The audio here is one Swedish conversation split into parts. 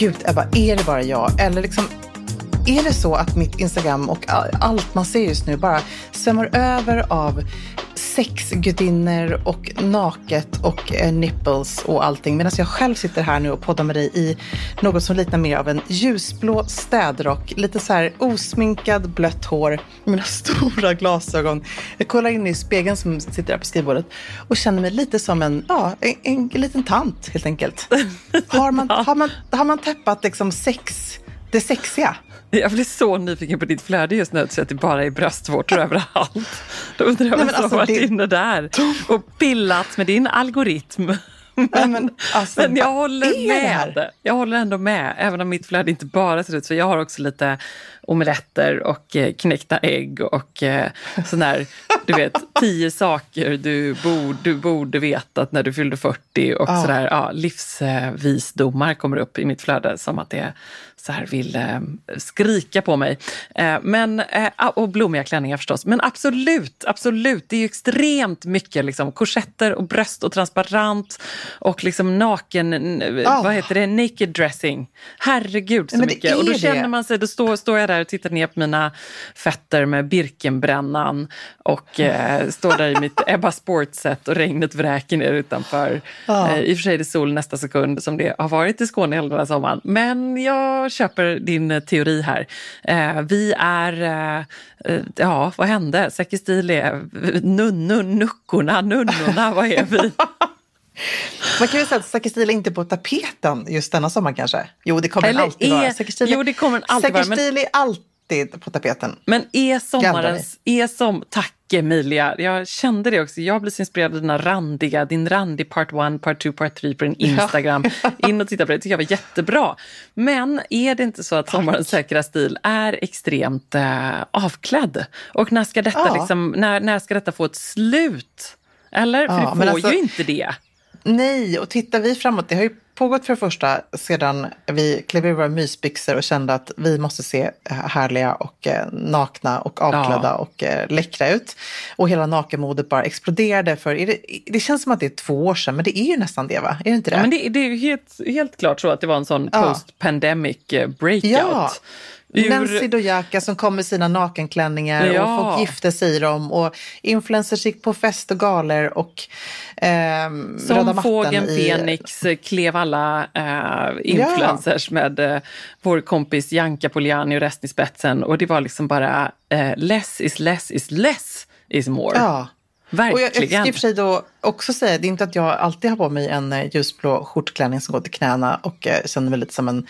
Gud, Ebba, är det bara jag? Eller liksom, är det så att mitt Instagram och allt man ser just nu bara svämmar över av sexgudinnor och naket och eh, nipples och allting. Medan jag själv sitter här nu och poddar med dig i något som liknar mer av en ljusblå städrock. Lite så här osminkad, blött hår, mina stora glasögon. Jag kollar in i spegeln som sitter där på skrivbordet och känner mig lite som en, ja, en, en, en liten tant helt enkelt. Har man, har man, har man täppat liksom sex, det sexiga? Jag blir så nyfiken på ditt flöde just nu så att det bara är bröstvårtor överallt. Då undrar jag vem som alltså, varit det... inne där och pillat med din algoritm. Men, men, alltså, men jag håller med. Jag håller ändå med, även om mitt flöde inte bara ser ut så. Jag har också lite omeletter och eh, knäckta ägg och eh, sån här, du vet, tio saker du, bord, du borde veta när du fyllde 40 och ah. sådär, ja, livsvisdomar kommer upp i mitt flöde som att det så här vill eh, skrika på mig. Eh, men, eh, och blommiga klänningar förstås. Men absolut, absolut. Det är ju extremt mycket liksom, korsetter och bröst och transparent och liksom naken, oh. vad heter det, naked dressing. Herregud så mycket. Och då känner man sig, då står, står jag där och tittar ner på mina fötter med Birkenbrännan och eh, står där i mitt Ebba Sportset och regnet vräker ner utanför. Oh. I och för sig är det sol nästa sekund som det har varit i Skåne hela den här sommaren. Men jag köper din eh, teori här. Eh, vi är, eh, ja vad hände? Säkerstil är nunnun, nuckorna, nunnorna, vad är vi? Man kan väl säga att Säkerstil är inte på tapeten just denna sommar kanske? Jo, det kommer Eller alltid är, vara. Säkerstil, jo, det kommer alltid vara. Men... är alltid på tapeten. Men är sommarens... Är som, tack Emilia, jag kände det också. Jag blir så inspirerad av dina randiga, din randig part 1, part 2, part 3 på din Instagram. Ja. In och titta på det, det tycker jag var jättebra. Men är det inte så att sommarens säkra stil är extremt äh, avklädd? Och när ska, detta ja. liksom, när, när ska detta få ett slut? Eller? För ja, det får alltså, ju inte det. Nej, och tittar vi framåt, det har ju pågått för det första sedan vi klev ur våra mysbyxor och kände att vi måste se härliga och eh, nakna och avklädda ja. och eh, läckra ut. Och hela nakenmodet bara exploderade för, det, det, känns som att det är två år sedan, men det är ju nästan det va? Är det inte det? Ja, men det, det är helt, helt klart så att det var en sån ja. post-pandemic eh, breakout. Ja. Ur... Nancy Dojaka som kom med sina nakenklänningar ja. och folk gifte sig i dem och influencers gick på fest och galer och eh, Som fågeln i... Fenix klev alla eh, influencers ja. med eh, vår kompis Janka Poliani och resten i spetsen och det var liksom bara eh, less is less is less is more. Ja. Verkligen. Och jag, jag ska i och för sig då också säga, det är inte att jag alltid har på mig en eh, ljusblå skjortklänning som går till knäna och eh, känner mig lite som en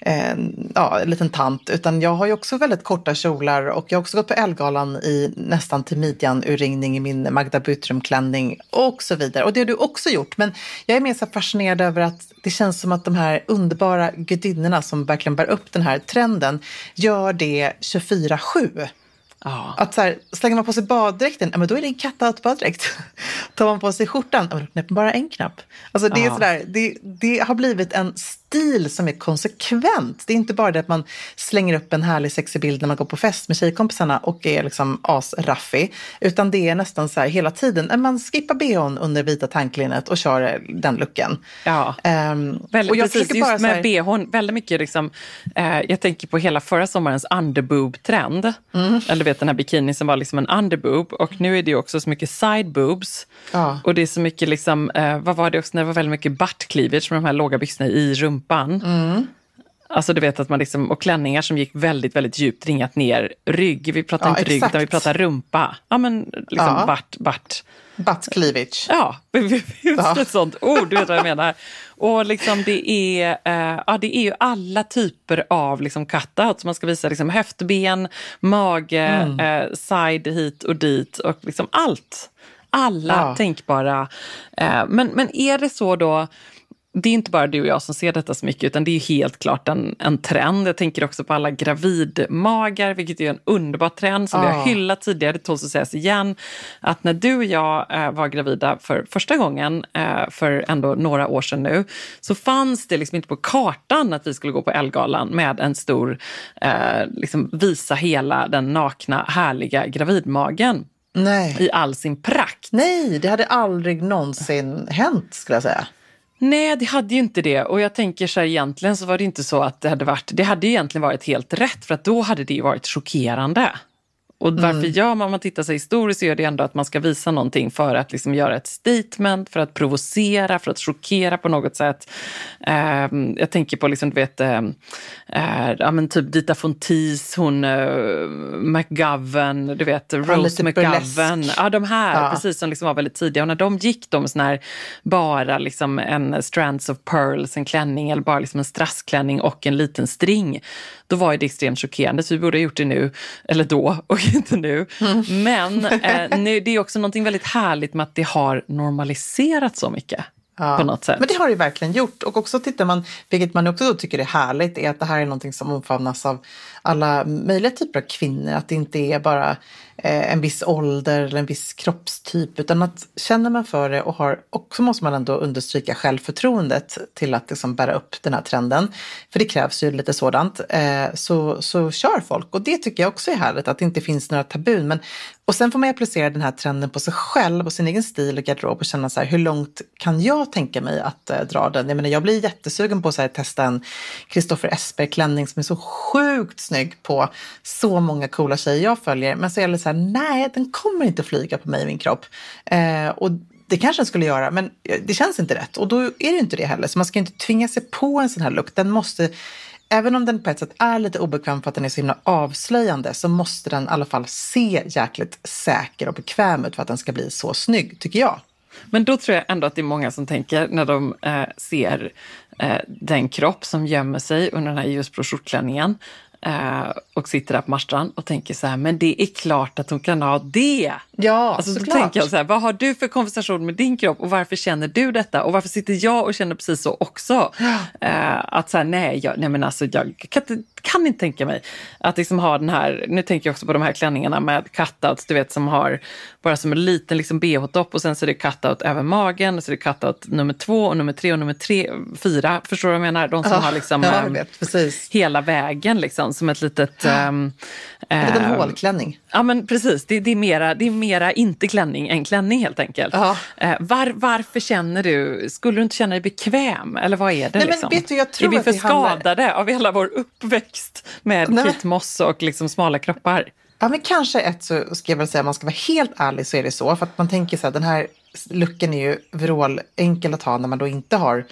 eh, ja, en liten tant. Utan jag har ju också väldigt korta kjolar och jag har också gått på Elgalan i nästan till midjan-urringning i min Magda Butrum-klänning och så vidare. Och det har du också gjort. Men jag är mer så fascinerad över att det känns som att de här underbara gudinnorna som verkligen bär upp den här trenden gör det 24-7. Ja. Att så här, slänger man på sig baddräkten, ja, men då är det en cat-out-baddräkt. Tar man på sig skjortan, ja, då knäpper man bara en knapp. Alltså det, är ja. sådär, det, det har blivit en stil som är konsekvent. Det är inte bara det att man slänger upp en härlig sexig bild när man går på fest med tjejkompisarna och är liksom asraffig. Utan det är nästan så här hela tiden, man skippar bhn under vita tanklinnet och kör den looken. Ja, um, väldigt, och jag precis. Just med här... bhn, väldigt mycket liksom, eh, jag tänker på hela förra sommarens underboob-trend. Mm. Eller vet den här bikini som var liksom en underboob och nu är det också så mycket side boobs. Ja. Och det är så mycket liksom, eh, vad var det också, när det var väldigt mycket butt cleavage med de här låga byxorna i rumpan. Mm. Alltså du vet att man liksom, och klänningar som gick väldigt, väldigt djupt ringat ner rygg. Vi pratar ja, inte rygg utan vi pratar rumpa. Ja men liksom ja. bart, bart. Butt cleavage. Ja, just ja. ett sånt ord, du vet vad jag menar. Och liksom det är, eh, ja, det är ju alla typer av liksom cutouts. Man ska visa liksom höftben, mage, mm. eh, side hit och dit och liksom allt. Alla ja. tänkbara. Eh, men, men är det så då det är inte bara du och jag som ser detta så mycket, utan det är helt klart en, en trend. Jag tänker också på alla gravidmagar, vilket är en underbar trend som oh. vi har ah. hyllat tidigare. Det tåls att sägas igen, att när du och jag eh, var gravida för första gången, eh, för ändå några år sedan nu, så fanns det liksom inte på kartan att vi skulle gå på Elgalan med en stor, eh, liksom visa hela den nakna, härliga gravidmagen. Nej. I all sin prakt. Nej, det hade aldrig någonsin hänt skulle jag säga. Nej, det hade ju inte det. Och jag tänker så här, egentligen så var det inte så att det hade varit, det hade egentligen varit helt rätt för att då hade det ju varit chockerande. Och varför mm. gör man, om man tittar sig historiskt, så är det ändå att man ska visa någonting för att liksom göra ett statement, för att provocera, för att chockera på något sätt. Eh, jag tänker på, liksom, du vet, eh, ja, men typ Dita Fontis, hon eh, McGovern, du vet, Rose ja, McGovern. Ja, de här, ja. precis, som liksom var väldigt tidiga. Och när de gick, de sån här, bara liksom en strands of pearls, en klänning eller bara liksom en strassklänning och en liten string, då var det extremt chockerande. Så vi borde ha gjort det nu, eller då, och inte nu. Mm. Men eh, nu, det är också något väldigt härligt med att det har normaliserats så mycket. Ja. På något sätt. Men det har det verkligen gjort. Och också tittar man, vilket man också tycker är härligt, är att det här är någonting som omfamnas av alla möjliga typer av kvinnor. Att det inte är bara eh, en viss ålder eller en viss kroppstyp. Utan att känner man för det och har, också måste man ändå understryka självförtroendet till att liksom bära upp den här trenden. För det krävs ju lite sådant. Eh, så, så kör folk. Och det tycker jag också är härligt, att det inte finns några tabun. Men, och sen får man applicera den här trenden på sig själv och sin egen stil och garderob och känna så här, hur långt kan jag tänka mig att eh, dra den? Jag menar, jag blir jättesugen på att testa en Kristoffer Esper-klänning som är så sjukt snygg på så många coola tjejer jag följer. Men så är det så här, nej, den kommer inte flyga på mig i min kropp. Eh, och det kanske den skulle göra, men eh, det känns inte rätt. Och då är det inte det heller. Så man ska inte tvinga sig på en sån här look. Den måste, även om den på ett sätt är lite obekväm för att den är så himla avslöjande, så måste den i alla fall se jäkligt säker och bekväm ut för att den ska bli så snygg, tycker jag. Men då tror jag ändå att det är många som tänker när de eh, ser eh, den kropp som gömmer sig under den här ljusblå skjortklänningen eh, och sitter där på Marstrand och tänker så här, men det är klart att hon kan ha det. Ja, alltså, Då tänker jag så här, vad har du för konversation med din kropp och varför känner du detta? Och varför sitter jag och känner precis så också? Ja. Eh, att så här, nej, jag, nej men alltså jag kan inte, kan inte tänka mig att liksom ha den här, nu tänker jag också på de här klänningarna med cutouts, du vet som har bara som en liten liksom bh-topp och sen så är det cutout över magen och så är det cutout nummer två och nummer tre och nummer tre, fyra, förstår du vad jag menar? De som ja, har liksom ja, ehm, vet, hela vägen liksom som ett litet... Um, en liten uh, hålklänning. Ja men precis, det, det, är mera, det är mera inte klänning än klänning helt enkelt. Uh, var, varför känner du, skulle du inte känna dig bekväm eller vad är det? Nej, liksom? men vet du, jag tror är vi för skadade handlar... av hela vår uppväxt med Nej, Moss och liksom smala kroppar? Ja, men kanske ett så ska jag väl säga, om man ska vara helt ärlig så är det så. För att man tänker så här, den här lucken är ju vrål enkel att ha när man då inte har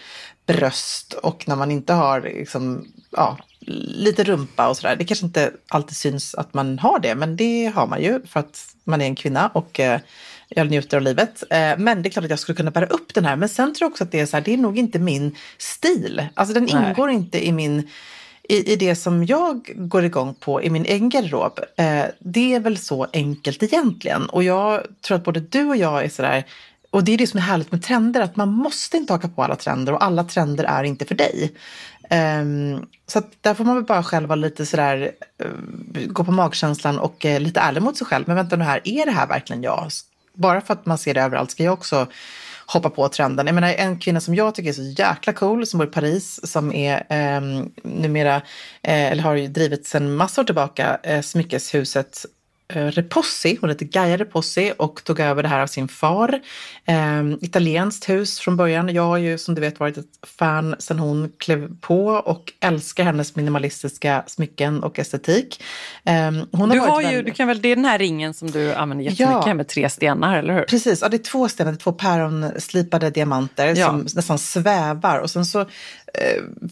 bröst och när man inte har liksom, ja, lite rumpa och sådär. Det kanske inte alltid syns att man har det, men det har man ju för att man är en kvinna och eh, jag njuter av livet. Eh, men det är klart att jag skulle kunna bära upp den här. Men sen tror jag också att det är så här, det är nog inte min stil. Alltså den Nej. ingår inte i min i, i det som jag går igång på i min egen garderob. Eh, det är väl så enkelt egentligen. Och jag tror att både du och jag är sådär och det är det som är härligt med trender, att man måste inte haka på alla trender och alla trender är inte för dig. Um, så att där får man väl bara själv vara lite sådär, uh, gå på magkänslan och uh, lite ärlig mot sig själv. Men vänta nu här, är det här verkligen jag? Bara för att man ser det överallt ska jag också hoppa på trenden. Jag menar en kvinna som jag tycker är så jäkla cool som bor i Paris som är eh, numera, eh, eller har ju drivit sedan massor tillbaka, eh, smyckeshuset Repossi, hon heter Gaia Repossi och tog över det här av sin far. Eh, italienskt hus från början. Jag har ju som du vet varit ett fan sedan hon klev på och älskar hennes minimalistiska smycken och estetik. Eh, hon har du, har ju, väldigt... du kan väl, det är den här ringen som du använder jättemycket ja, med tre stenar, eller hur? Precis, ja, det är två stenar, det är två päronslipade diamanter ja. som nästan svävar och sen så eh,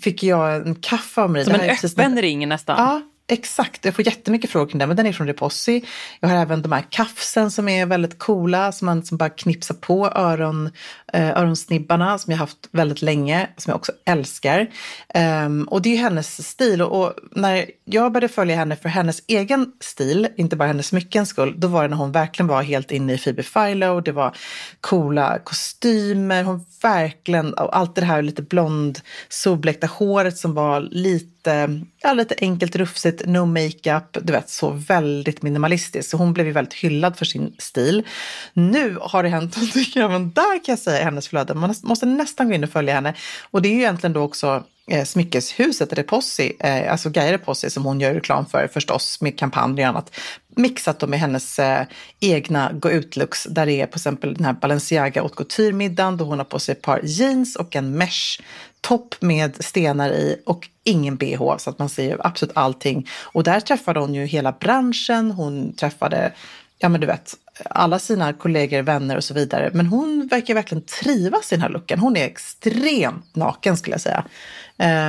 fick jag en kaffe av mig. Som en öppen ring nästan? Ja, Exakt, jag får jättemycket frågor kring den, men den är från Repossi. Jag har även de här kafsen som är väldigt coola, som man som bara knipsar på öron, Eh, öronsnibbarna som jag haft väldigt länge, som jag också älskar. Um, och det är hennes stil och, och, när jag började följa henne för hennes egen stil, inte bara hennes smyckens skull, då var det när hon verkligen var helt inne i Phoebe Philo, det var coola kostymer, hon verkligen, och allt det här lite blond solblekta håret som var lite, ja, lite enkelt rufsigt, no makeup, du vet så väldigt minimalistiskt. Så hon blev ju väldigt hyllad för sin stil. Nu har det hänt, någonting även där kan jag säga hennes flöde, man måste nästan gå in och följa henne. Och det är ju egentligen då också eh, smyckeshuset Repossi, eh, alltså Gaia Repossi som hon gör reklam för förstås med kampanjer och annat, mixat då med hennes eh, egna gå ut-looks där det är på exempel den här Balenciaga haute couture-middagen då hon har på sig ett par jeans och en mesh topp med stenar i och ingen bh så att man ser absolut allting. Och där träffade hon ju hela branschen, hon träffade, ja men du vet, alla sina kollegor, vänner och så vidare. Men hon verkar verkligen trivas i den här looken. Hon är extremt naken skulle jag säga.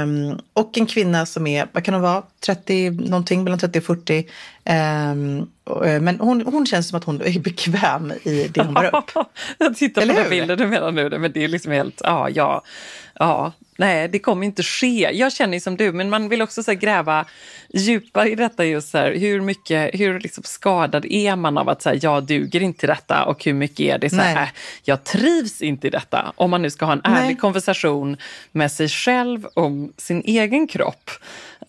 Um, och en kvinna som är, vad kan hon vara, 30 någonting, mellan 30 och 40. Um, men hon, hon känns som att hon är bekväm i det hon bär upp. jag tittar Eller på den bilden du menar nu, men det är liksom helt, ja, ja, ja, nej, det kommer inte ske. Jag känner som du, men man vill också så gräva djupare i detta just så här, hur mycket, hur liksom skadad är man av att säga jag duger inte i detta och hur mycket är det så här, äh, jag trivs inte i detta. Om man nu ska ha en ärlig nej. konversation med sig själv om sin egen kropp.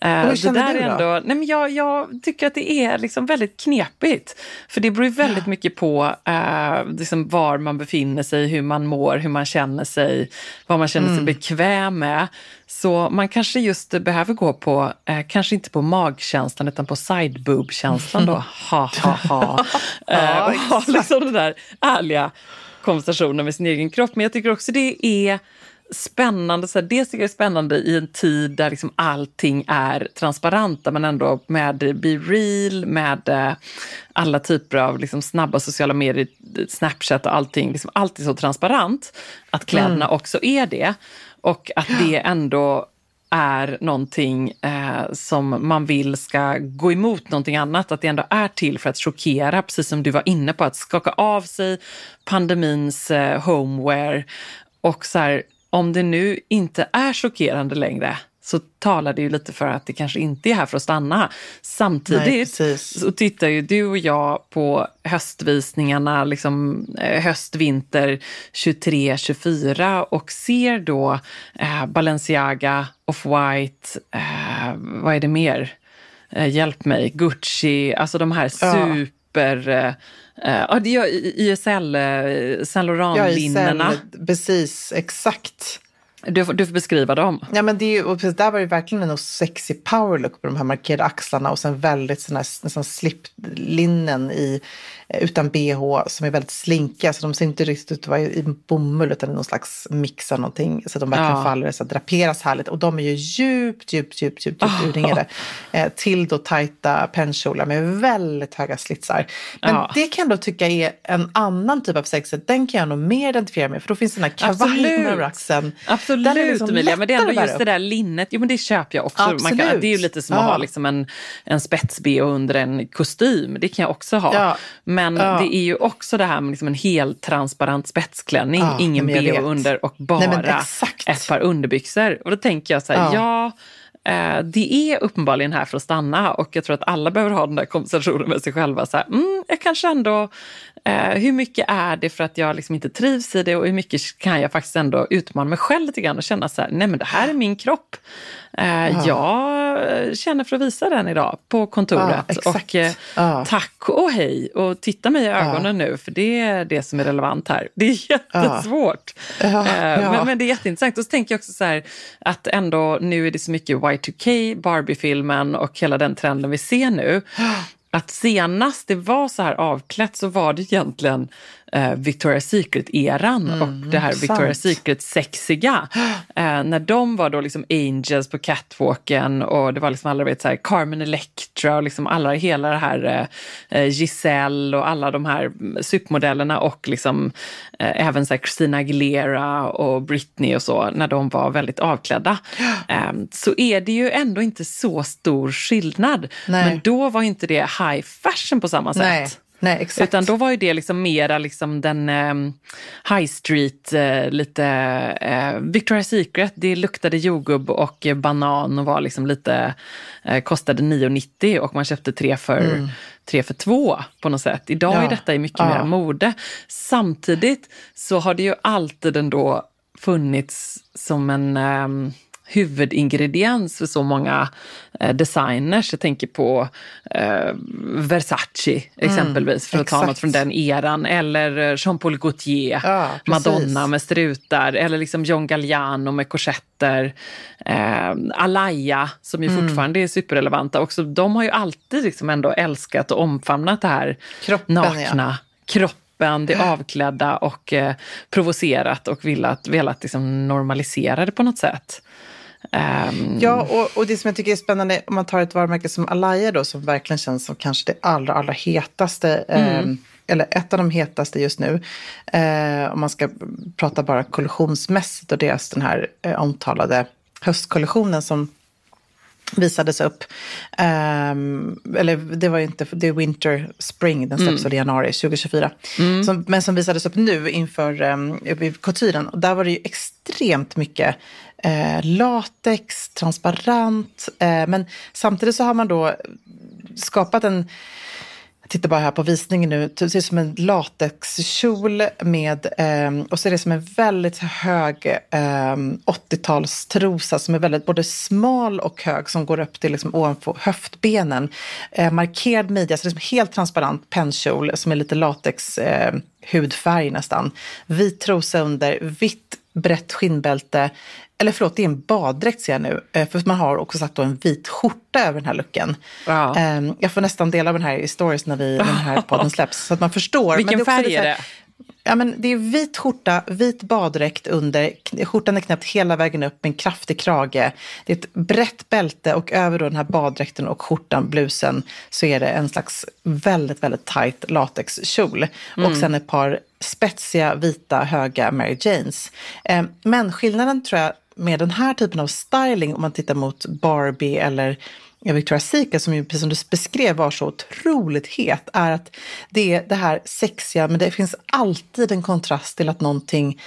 Eh, hur känner det där du då? Ändå, nej men jag, jag, tycker att det är liksom väldigt knepigt. För det beror väldigt ja. mycket på eh, liksom var man befinner sig, hur man mår, hur man känner sig, vad man känner mm. sig bekväm med. Så man kanske just behöver gå på, eh, kanske inte på magkänslan utan på sideboob-känslan då. Ha, ha, ha. eh, och ha liksom den där ärliga konversationen med sin egen kropp. Men jag tycker också det är spännande. Så här, dels tycker jag det är spännande i en tid där liksom allting är transparent, men ändå med Be Real, med eh, alla typer av liksom snabba sociala medier, Snapchat och allting. Liksom, allt är så transparent, att kläderna mm. också är det. Och att det ändå är någonting eh, som man vill ska gå emot någonting annat. Att det ändå är till för att chockera, precis som du var inne på, att skaka av sig pandemins eh, homeware och så här, om det nu inte är chockerande längre så talar det ju lite för att det kanske inte är här för att stanna. Samtidigt Nej, så tittar ju du och jag på höstvisningarna, liksom eh, höst-vinter 23-24 och ser då eh, Balenciaga, Off-White, eh, vad är det mer? Eh, hjälp mig, Gucci, alltså de här super... Ja. Ja, det gör YSL, Saint Laurent-linnena. Precis, exakt. Du får, du får beskriva dem. Ja, men det är och där var det verkligen en sexy power look på de här markerade axlarna och sen väldigt sån här, nästan sliplinnen i Eh, utan bh som är väldigt slinkiga. Så de ser inte riktigt ut att vara i bomull utan i någon slags mix av någonting. Så att de verkligen ja. faller så att draperas härligt. Och de är ju djupt, djupt, djupt, djupt, djupt urringade. Eh, till då tajta pennkjolar med väldigt höga slitsar. Men ja. det kan jag då tycka är en annan typ av sexet. Den kan jag nog mer identifiera med. För då finns den här kavajen över axeln. Absolut liksom Emilia, men det är ändå just det där linnet. Jo men det köper jag också. Man kan, det är ju lite som att ha liksom en, en spets-bh under en kostym. Det kan jag också ha. Ja. Men men ja. det är ju också det här med liksom en helt transparent spetsklänning, ja, ingen bh under och bara Nej, ett par underbyxor. Och då tänker jag så här, ja, ja eh, det är uppenbarligen här för att stanna och jag tror att alla behöver ha den där konversationen med sig själva. Så här, mm, jag kanske ändå, eh, hur mycket är det för att jag liksom inte trivs i det och hur mycket kan jag faktiskt ändå utmana mig själv lite grann och känna så här, nej men det här är min kropp. Eh, jag känner för att visa den idag på kontoret. Ja, och eh, ja. tack och hej och titta mig i ögonen ja. nu för det är det som är relevant här. Det är jättesvårt. Eh, men, men, det är jätteintressant. Och så tänker jag också så här att ändå nu är det så mycket Y2K, Barbie-filmen och hela den trenden vi ser nu. att senast det var så här avklätt så var det egentligen eh, Victoria's Secret-eran mm, och det här sant. Victoria's Secret-sexiga. Eh, när de var då liksom angels på catwalken och det var liksom alla vet så här Carmen Electra och liksom alla, hela det här eh, Giselle och alla de här supermodellerna och liksom eh, även så här Christina Aguilera och Britney och så när de var väldigt avklädda. Ehm, så är det ju ändå inte så stor skillnad. Nej. Men då var inte det high fashion på samma sätt. Nej. Nej, exakt. Utan då var ju det liksom mera liksom den eh, high street, eh, lite eh, Victoria's Secret. Det luktade jordgubb och banan och var liksom lite, eh, kostade 9,90 och man köpte tre för, mm. tre för två på något sätt. Idag ja. är detta mycket ja. mer mode. Samtidigt så har det ju alltid ändå funnits som en ehm, huvudingrediens för så många eh, designers. Jag tänker på eh, Versace exempelvis, för att exakt. ta något från den eran. Eller eh, Jean-Paul Gaultier, ja, Madonna med strutar. Eller liksom John Galliano med korsetter. Eh, Alaya, som ju mm. fortfarande är superrelevanta. Också, de har ju alltid liksom ändå älskat och omfamnat det här Kroppen, nakna. Ja. Kroppen det avklädda och eh, provocerat och velat, velat liksom normalisera det på något sätt. Um... Ja, och, och det som jag tycker är spännande, om man tar ett varumärke som Alaya då, som verkligen känns som kanske det allra, allra hetaste, mm. eh, eller ett av de hetaste just nu, eh, om man ska prata bara kollektionsmässigt och deras den här eh, omtalade höstkollektionen som visades upp. Um, eller det var inte, det är Winter Spring, den släpps mm. i januari 2024. Mm. Som, men som visades upp nu inför um, couturen. Och där var det ju extremt mycket eh, latex, transparent. Eh, men samtidigt så har man då skapat en tittar bara här på visningen nu, det ser ut som en latexkjol med, eh, och så är det som en väldigt hög eh, 80-talstrosa som är väldigt både smal och hög som går upp till liksom ovanför höftbenen. Eh, markerad midja, så det är som helt transparent pennkjol som är lite latex eh, hudfärg nästan. Vit trosa under, vitt brett skinnbälte, eller förlåt, det är en baddräkt ser jag nu. Eh, för man har också satt en vit skjorta över den här looken. Wow. Ehm, jag får nästan dela den här i stories när vi, den här podden släpps. Så att man förstår. Vilken färg är det? Ja, men det är vit skjorta, vit baddräkt under. Skjortan är knäppt hela vägen upp med en kraftig krage. Det är ett brett bälte och över då den här baddräkten och skjortan, blusen, så är det en slags väldigt, väldigt tight latexkjol. Mm. Och sen ett par spetsiga, vita, höga Mary Janes. Ehm, men skillnaden tror jag med den här typen av styling, om man tittar mot Barbie eller Victoria's Secret, som ju precis som du beskrev var så otroligt het, är att det är det här sexiga, men det finns alltid en kontrast till att någonting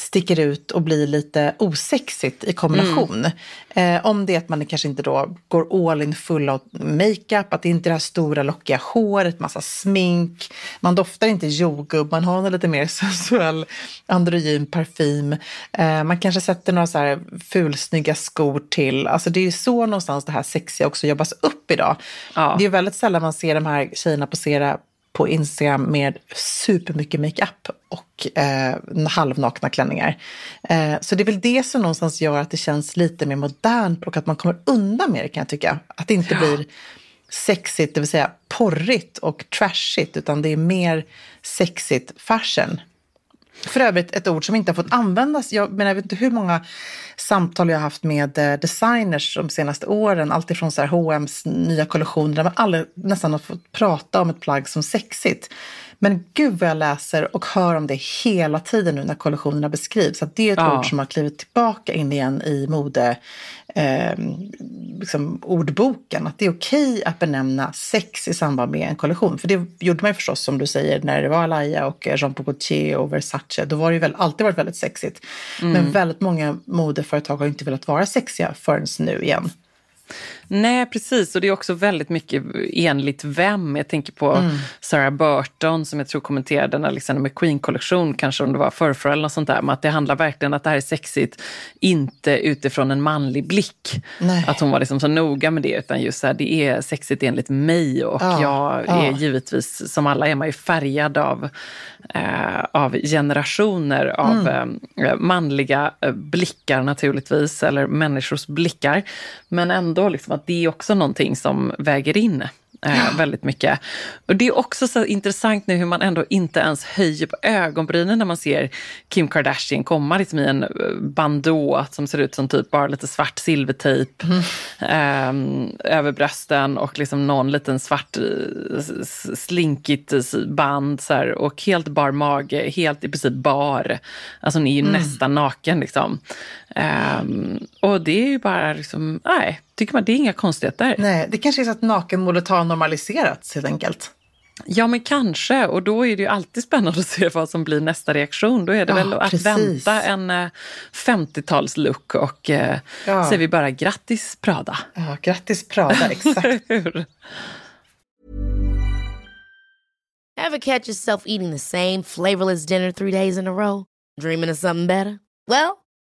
sticker ut och blir lite osexigt i kombination. Mm. Eh, om det är att man kanske inte då går all in full av makeup, att det inte är det här stora lockiga håret, massa smink, man doftar inte jordgubb, man har en lite mer sensuell androgyn parfym. Eh, man kanske sätter några så här fulsnygga skor till. Alltså det är ju så någonstans det här sexiga också jobbas upp idag. Ja. Det är väldigt sällan man ser de här tjejerna posera på Instagram med supermycket makeup och eh, halvnakna klänningar. Eh, så det är väl det som någonstans gör att det känns lite mer modernt och att man kommer undan det kan jag tycka. Att det inte ja. blir sexigt, det vill säga porrigt och trashigt, utan det är mer sexigt fashion. För övrigt ett ord som inte har fått användas. Jag, men jag vet inte hur många samtal jag har haft med eh, designers de senaste åren. Alltifrån så här H&M's nya kollektioner där man aldrig nästan har fått prata om ett plagg som sexigt. Men gud vad jag läser och hör om det hela tiden nu när kollektionerna beskrivs. Att det är ett ja. ord som har klivit tillbaka in igen i mode, eh, liksom ordboken. Att det är okej att benämna sex i samband med en kollektion. För det gjorde man ju förstås som du säger när det var Alaya och Jean Paul Gaultier och Versace. Då var det ju väl, alltid varit väldigt sexigt. Mm. Men väldigt många modeföretag har inte velat vara sexiga förrän nu igen. Nej, precis. Och det är också väldigt mycket enligt vem. Jag tänker på mm. Sarah Burton som jag tror kommenterade den Alexander McQueen-kollektion, kanske om det var förrförra eller något sånt där, men att det handlar verkligen att det här är sexigt, inte utifrån en manlig blick. Nej. Att hon var liksom så noga med det, utan just så här, det är sexigt enligt mig och ja, jag är ja. givetvis, som alla är man ju färgad av, eh, av generationer av mm. eh, manliga eh, blickar naturligtvis, eller människors blickar. Men ändå liksom att det är också någonting som väger in Eh, väldigt mycket. Och det är också så intressant nu hur man ändå inte ens höjer på ögonbrynen när man ser Kim Kardashian komma liksom i en eh, bandå som ser ut som typ bara lite svart silvertejp mm. eh, över brösten och liksom någon liten svart eh, slinkigt band så här, och helt bar mage, helt i princip bar. Alltså hon är ju mm. nästan naken liksom. Eh, och det är ju bara liksom, nej, tycker man det är inga konstigheter. Nej, det kanske är så att nakenmodet har normaliserats helt enkelt. Ja, men kanske. Och då är det ju alltid spännande att se vad som blir nästa reaktion. Då är det ja, väl att precis. vänta en 50-talslook eh, och eh, ja. säger vi bara grattis Prada. Ja, grattis Prada, exakt. Have catch yourself eating the same flavorless dinner three days in a row? Dreaming of something better? Well,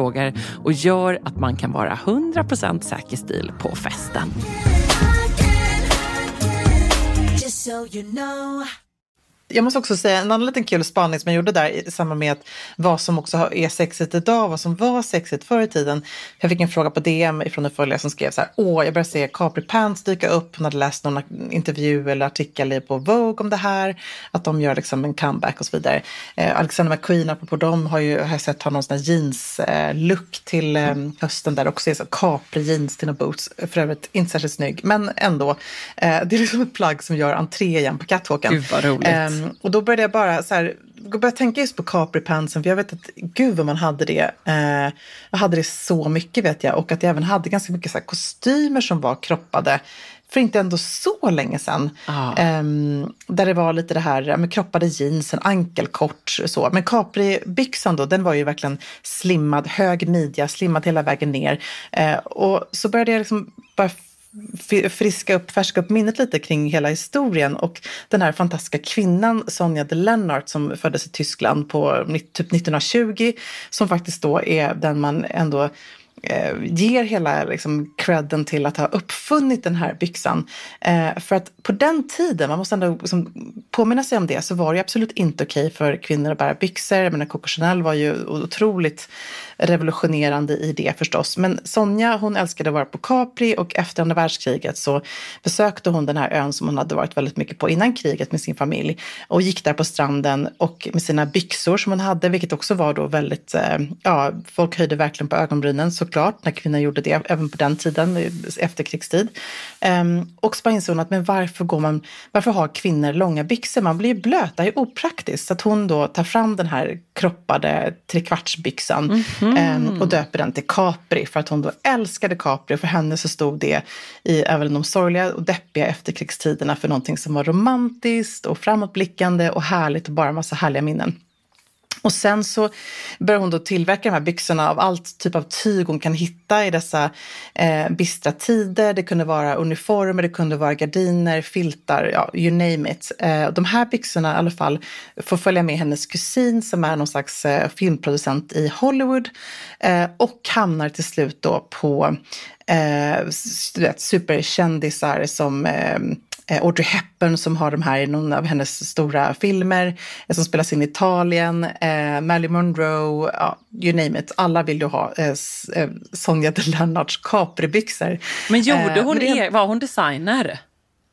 frågor och gör att man kan vara 100% säker stil på festen. Jag måste också säga en annan liten kul spaning som jag gjorde där i samband med att vad som också är sexigt idag, vad som var sexigt förr i tiden. Jag fick en fråga på DM från en följare som skrev så här, åh, jag började se Capri Pants dyka upp. Hon hade läst någon intervju eller artikel på Vogue om det här, att de gör liksom en comeback och så vidare. Eh, Alexander McQueen, apropå dem, har ju har jag sett har någon sån här jeans-look eh, till eh, hösten där också är så Capri jeans till några boots. För övrigt inte särskilt snygg, men ändå. Eh, det är liksom ett plagg som gör entré igen på catwalken. Gud vad roligt. Och då började jag bara så här, började tänka just på Capri-pantsen, för jag vet att gud vad man hade det. Uh, jag hade det så mycket vet jag. Och att jag även hade ganska mycket så här, kostymer som var kroppade. För inte ändå så länge sedan. Ah. Um, där det var lite det här med kroppade jeans, en ankelkort så. Men Capri-byxan då, den var ju verkligen slimmad, hög midja, slimmad hela vägen ner. Uh, och så började jag liksom bara friska upp, färska upp minnet lite kring hela historien och den här fantastiska kvinnan Sonja de Lennart som föddes i Tyskland på typ 1920 som faktiskt då är den man ändå eh, ger hela liksom, credden till att ha uppfunnit den här byxan. Eh, för att på den tiden, man måste ändå liksom, påminna sig om det, så var det absolut inte okej för kvinnor att bära byxor. Jag menar, Coco Chanel var ju otroligt revolutionerande i det förstås. Men Sonja hon älskade att vara på Capri och efter andra världskriget så besökte hon den här ön som hon hade varit väldigt mycket på innan kriget med sin familj och gick där på stranden och med sina byxor som hon hade, vilket också var då väldigt, eh, ja, folk höjde verkligen på ögonbrynen såklart när kvinnor gjorde det, även på den tiden, efterkrigstid. Um, och så insåg hon att men varför, går man, varför har kvinnor långa byxor? Man blir ju blöt, det är opraktiskt. Så att hon då tar fram den här kroppade trekvartsbyxan mm -hmm. um, och döper den till Capri för att hon då älskade Capri. För henne så stod det i även de sorgliga och deppiga efterkrigstiderna för någonting som var romantiskt och framåtblickande och härligt och bara massa härliga minnen. Och sen så börjar hon då tillverka de här byxorna av allt typ av tyg hon kan hitta i dessa eh, bistra tider. Det kunde vara uniformer, det kunde vara gardiner, filtar, ja, you name it. Eh, de här byxorna i alla fall får följa med hennes kusin som är någon slags eh, filmproducent i Hollywood eh, och hamnar till slut då på eh, superkändisar som eh, Audrey Hepburn som har de här i någon av hennes stora filmer eh, som spelas in i Italien. Eh, Marilyn Monroe, ja, you name it. Alla vill ju ha eh, eh Sonja de Lennarts Capri-byxor. Men gjorde hon eh, det? Var hon designer?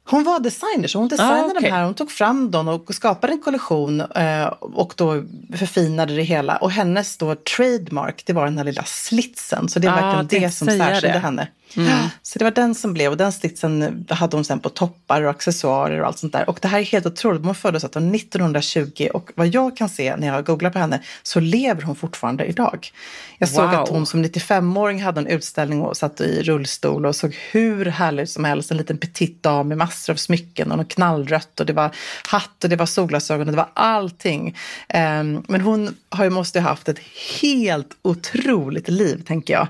Hon var designer, så hon designade ah, okay. de här. Hon tog fram dem och skapade en kollektion eh, och då förfinade det hela. Och hennes då trademark, det var den här lilla slitsen. Så det är ah, verkligen det som särskilde det. henne. Mm. Så det var den som blev och den slitsen hade hon sen på toppar och accessoarer och allt sånt där. Och det här är helt otroligt. Hon föddes 1920 och vad jag kan se när jag googlar på henne så lever hon fortfarande idag. Jag såg wow. att hon som 95-åring hade en utställning och satt i rullstol och såg hur härligt som helst. En liten petit dam med massor av smycken och något knallrött och det var hatt och det var solglasögon och det var allting. Um, men hon har ju, måste ha haft ett helt otroligt liv, tänker jag.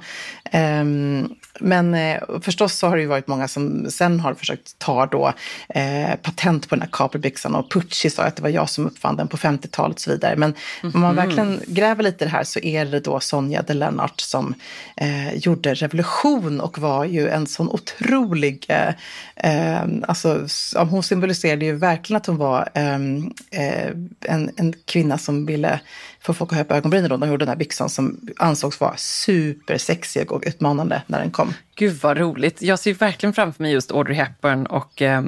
Ehm, men eh, förstås så har det ju varit många som sen har försökt ta då eh, patent på den här Capri-byxan och Pucci sa att det var jag som uppfann den på 50-talet och så vidare. Men mm -hmm. om man mhm. verkligen gräver lite i det här så är det då Sonja de Lennart som eh, gjorde revolution och var ju en sån otrolig, eh, eh alltså hon symboliserade ju verkligen att hon var ehm, eh, en, en kvinna som ville få folk att höja på ögonbrynen då. De gjorde den här byxan som ansågs vara supersexig och utmanande när den kom. Gud vad roligt. Jag ser verkligen framför mig just Audrey Hepburn och eh,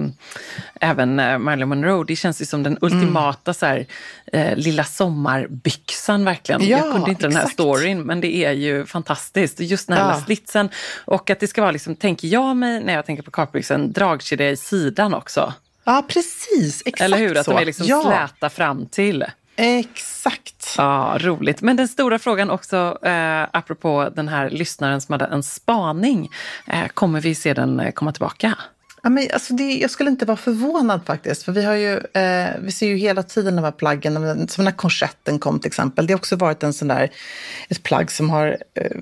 även eh, Marilyn Monroe. Det känns ju som den ultimata mm. så här, eh, lilla sommarbyxan verkligen. Ja, jag kunde inte exakt. den här storyn men det är ju fantastiskt. Just den här ja. slitsen och att det ska vara, liksom, tänker jag mig när jag tänker på kapbyxan, dragkedja i sidan också. Ja, precis. Exakt Eller hur? Att så. de är liksom ja. släta fram till. Exakt. Ja, roligt. Men den stora frågan också, eh, apropå den här lyssnaren som hade en spaning. Eh, kommer vi se den eh, komma tillbaka? Ja, men alltså det, jag skulle inte vara förvånad faktiskt. För vi, har ju, eh, vi ser ju hela tiden de här plaggen, som när korsetten kom till exempel. Det har också varit en sån där, ett plagg som har eh,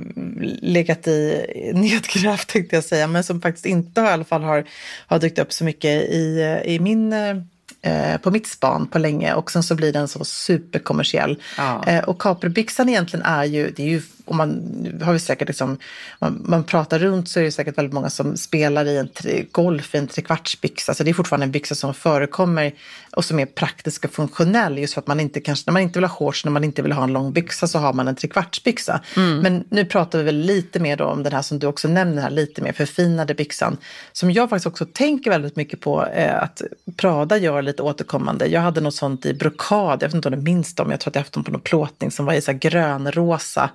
legat i nedgrävt tänkte jag säga. Men som faktiskt inte i alla fall har, har dykt upp så mycket i, eh, i min eh, på mitt span på länge och sen så blir den så superkommersiell. Ja. Eh, och Capri-byxan egentligen är ju, det är ju och man har ju säkert liksom, man, man, pratar runt så är det säkert väldigt många som spelar i en tre, golf i en trekvartsbyxa. Så det är fortfarande en byxa som förekommer och som är praktisk och funktionell. Just för att man inte kanske, när man inte vill ha shorts, när man inte vill ha en lång byxa så har man en trekvartsbyxa. Mm. Men nu pratar vi väl lite mer om den här som du också nämner, här lite mer förfinade byxan. Som jag faktiskt också tänker väldigt mycket på eh, att Prada gör lite återkommande. Jag hade något sånt i brokad, jag vet inte om du minns dem, jag tror att jag haft dem på någon plåtning som var i så grönrosa.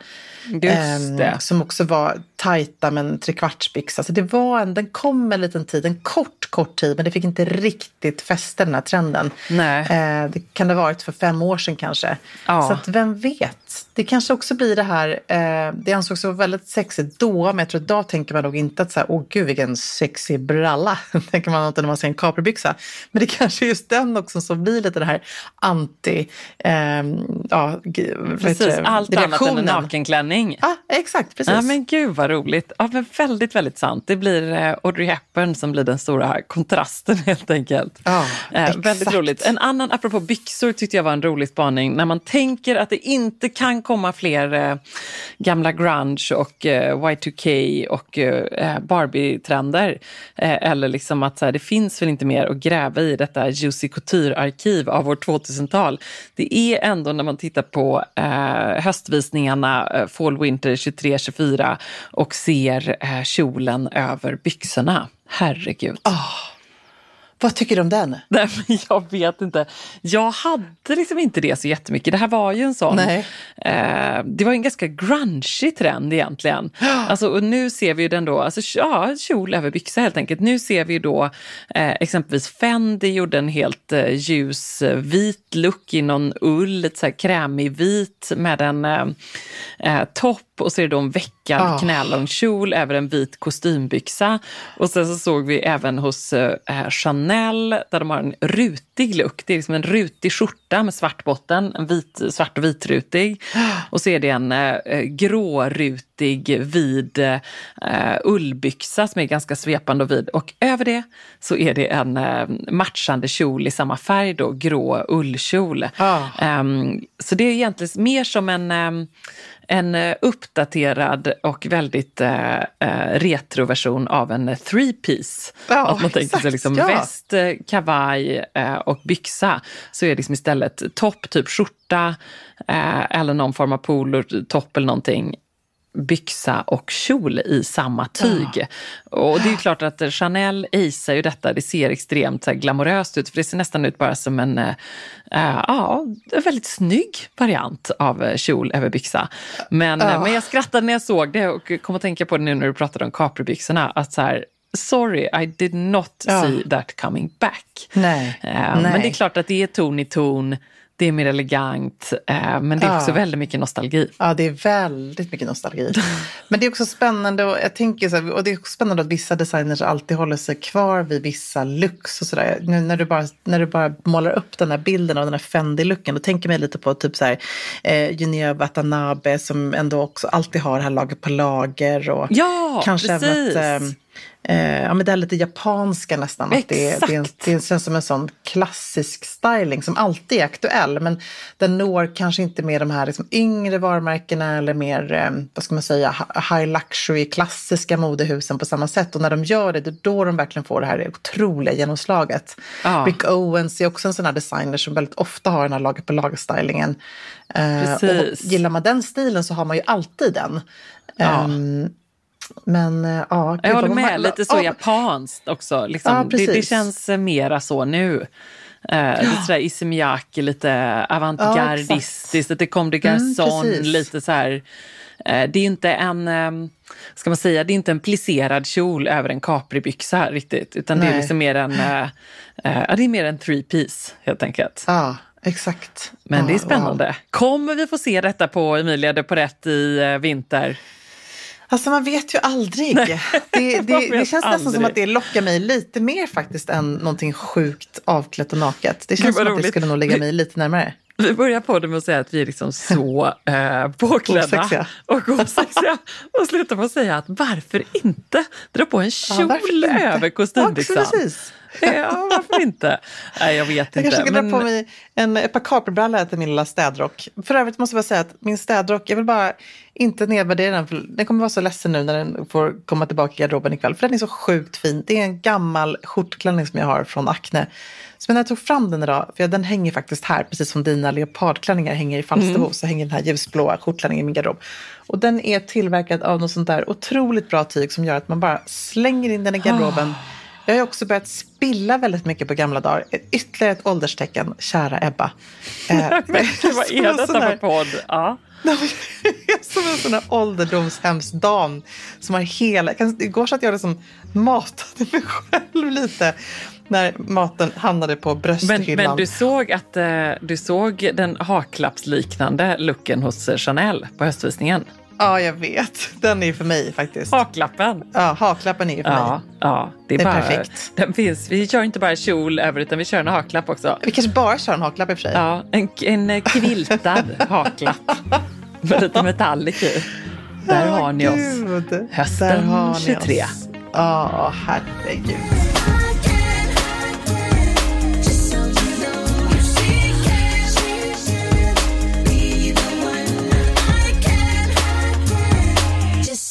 Eh, som också var tajta men trekvartsbyxa. Så det var en, den kom en liten tid, en kort, kort tid, men det fick inte riktigt fästa den här trenden. Eh, det kan det ha varit för fem år sedan kanske. Ja. Så att vem vet? Det kanske också blir det här, eh, det ansågs vara väldigt sexigt då, men jag tror att idag tänker man nog inte att så här, åh gud vilken sexig bralla, tänker man inte när man ser en capribyxa. Men det kanske är just den också som blir lite det här anti, eh, ja, Precis, allt annat än en nakenklänning. Ja, exakt, precis. Ja, men gud vad roligt. Ja, men väldigt, väldigt sant. Det blir eh, Audrey Hepburn som blir den stora kontrasten helt enkelt. Ja, eh, väldigt roligt. En annan, apropå byxor, tyckte jag var en rolig spaning. När man tänker att det inte kan komma fler eh, gamla grunge och eh, Y2K och eh, eh, Barbie-trender. Eh, eller liksom att så här, det finns väl inte mer att gräva i detta juicy couture-arkiv av vår 2000-tal. Det är ändå när man tittar på eh, höstvisningarna eh, Fall Winter 23-24 och ser eh, kjolen över byxorna. Herregud. Oh. Vad tycker du om den? Nej, men jag vet inte. Jag hade liksom inte det så jättemycket. Det här var ju en sån... Nej. Eh, det var en ganska grungy trend egentligen. Alltså, och nu ser vi ju den då, alltså ja, kjol över byxa helt enkelt. Nu ser vi ju då eh, exempelvis Fendi gjorde en helt eh, ljus eh, look i någon ull, lite så här krämig vit med en eh, eh topp och så är det då en veckad oh. knälång kjol över en vit kostymbyxa. Och sen så såg vi även hos eh, Chanel där de har en rutig look. Det är liksom en rutig skjorta med svart botten, en vit, svart och vitrutig. Och så är det en eh, grårutig vid eh, ullbyxa som är ganska svepande och vid. Och över det så är det en eh, matchande kjol i samma färg då, grå ullkjol. Oh. Um, så det är egentligen mer som en um, en eh, uppdaterad och väldigt eh, eh, retroversion av en three piece. Ja, att man tänker sig liksom ja. väst, eh, kavaj eh, och byxa. Så är det liksom istället topp, typ skjorta eh, eller någon form av polo, topp eller någonting byxa och kjol i samma tyg. Ja. Och det är klart att Chanel acear ju detta, det ser extremt så glamoröst ut för det ser nästan ut bara som en, äh, ja, en väldigt snygg variant av kjol över byxa. Men, ja. men jag skrattade när jag såg det och kom att tänka på det nu när du pratade om capribyxorna, att så här, sorry, I did not ja. see that coming back. Nej. Äh, Nej. Men det är klart att det är ton i ton det är mer elegant, eh, men det är också väldigt mycket nostalgi. Ja, det är väldigt mycket nostalgi. men det är också spännande och jag tänker så här, och det är också spännande att vissa designers alltid håller sig kvar vid vissa looks och sådär. Nu när du, bara, när du bara målar upp den här bilden av den här Fendi-looken, då tänker man lite på typ så här eh, Junio Watanabe som ändå också alltid har det här lager på lager och ja, kanske precis. även att eh, Eh, ja, men det är lite japanska nästan. Att det, det, det känns som en sån klassisk styling som alltid är aktuell. Men den når kanske inte med de här liksom, yngre varumärkena eller mer, eh, vad ska man säga, high luxury klassiska modehusen på samma sätt. Och när de gör det, det är då de verkligen får det här otroliga genomslaget. Ja. Rick Owens är också en sån här designer som väldigt ofta har den här lager på lager-stylingen. Eh, och gillar man den stilen så har man ju alltid den. Ja. Um, men eh, ja. Jag håller med, man, lite så oh. japanskt också. Liksom. Ja, det, det, känns mera så nu. Uh, ja. Lite sådär lite avantgardistiskt, ja, lite Comme des Garçons, mm, lite så här. Uh, det är inte en, um, ska man säga, det är inte en plisserad kjol över en capribyxa riktigt, utan Nej. det är liksom mer en, uh, det är mer en three piece helt enkelt. Ja, exakt. Men det är spännande. Wow. Kommer vi få se detta på Emilia de Porrett i vinter? Alltså man vet ju aldrig. Det, det, det känns aldrig. nästan som att det lockar mig lite mer faktiskt än någonting sjukt avklätt och naket. Det känns som roligt. att det skulle nog lägga mig lite närmare. Vi börjar på det med att säga att vi är liksom så eh, påklädda osexiga. och osexiga. Och slutar med att säga att varför inte dra på en kjol ja, över kostymbyxan? Ja, precis. Ja, varför inte? Nej, jag vet jag inte. Jag kanske ska men... dra på mig en, ett par capribrallor till min lilla städrock. För övrigt måste jag säga att min städrock, jag vill bara inte nedvärdera den. För den kommer vara så ledsen nu när den får komma tillbaka i garderoben ikväll. För den är så sjukt fin. Det är en gammal skjortklänning som jag har från Acne. Så när jag tog fram den idag, för den hänger faktiskt här, precis som dina leopardklänningar hänger i Falsterbo, mm. så hänger den här ljusblåa skjortklänningen i min garderob. Och den är tillverkad av något sånt där otroligt bra tyg som gör att man bara slänger in den i garderoben. Oh jag har också börjat spilla väldigt mycket på gamla dagar. Ytterligare ett ålderstecken, kära Ebba. Eh, vad är detta för podd? Ja. som en sån här ålderdomshemsdam som har hela... Igår satt jag liksom matade mig själv lite när maten hamnade på brösthyllan. Men, men du såg att eh, du såg den haklappsliknande looken hos Chanel på höstvisningen? Ja, jag vet. Den är för mig faktiskt. Haklappen. Ja, haklappen är ju för ja, mig. Ja, det är, det är bara, perfekt. Den finns. Vi kör inte bara kjol över utan vi kör en haklapp också. Vi kanske bara kör en haklapp i och för sig. Ja, en, en kviltad haklapp med lite metallic i. Där oh, har ni oss. Hösten har 23. Ja, oh, herregud.